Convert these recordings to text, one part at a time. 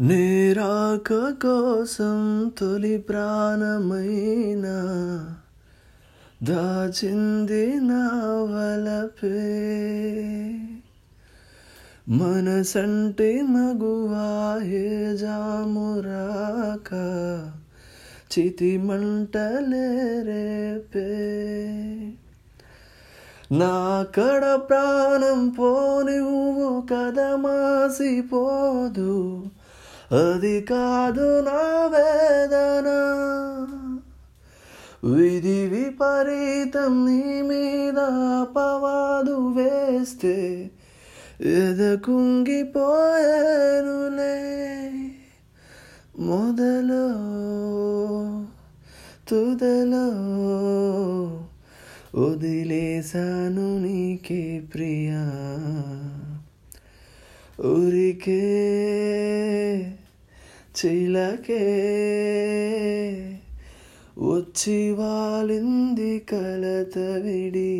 నేరాక కోసం తొలి ప్రాణమైన దాచింది నా వలపే. మనసంటే మగువాయే జామురాక చితి మంటలే రేపే. నా ప్రాణం పోనివ్వు కదమాసిపోదు అది కాదు నా వేదన. విధి విపరీతం నీ మీద అపవాదు వేస్తే ఎదకుంగిపోయానులే. మొదలో తుదలో వదిలేశాను నీకే ప్రియా. ఉరికే చిలకే వచ్చి వాలింది కలత విడి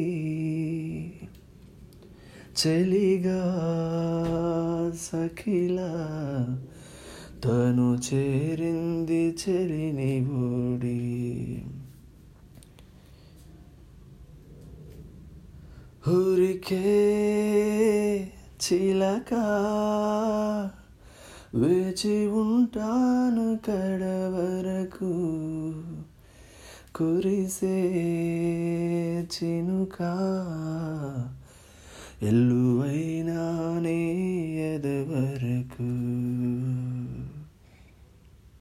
చెలిగా సఖిలా తను చేరింది చెలిని ఊడి. హురికే చిలకా వేచి ఉంటాను కడవరకు. కురిసే చినుక ఎల్లువై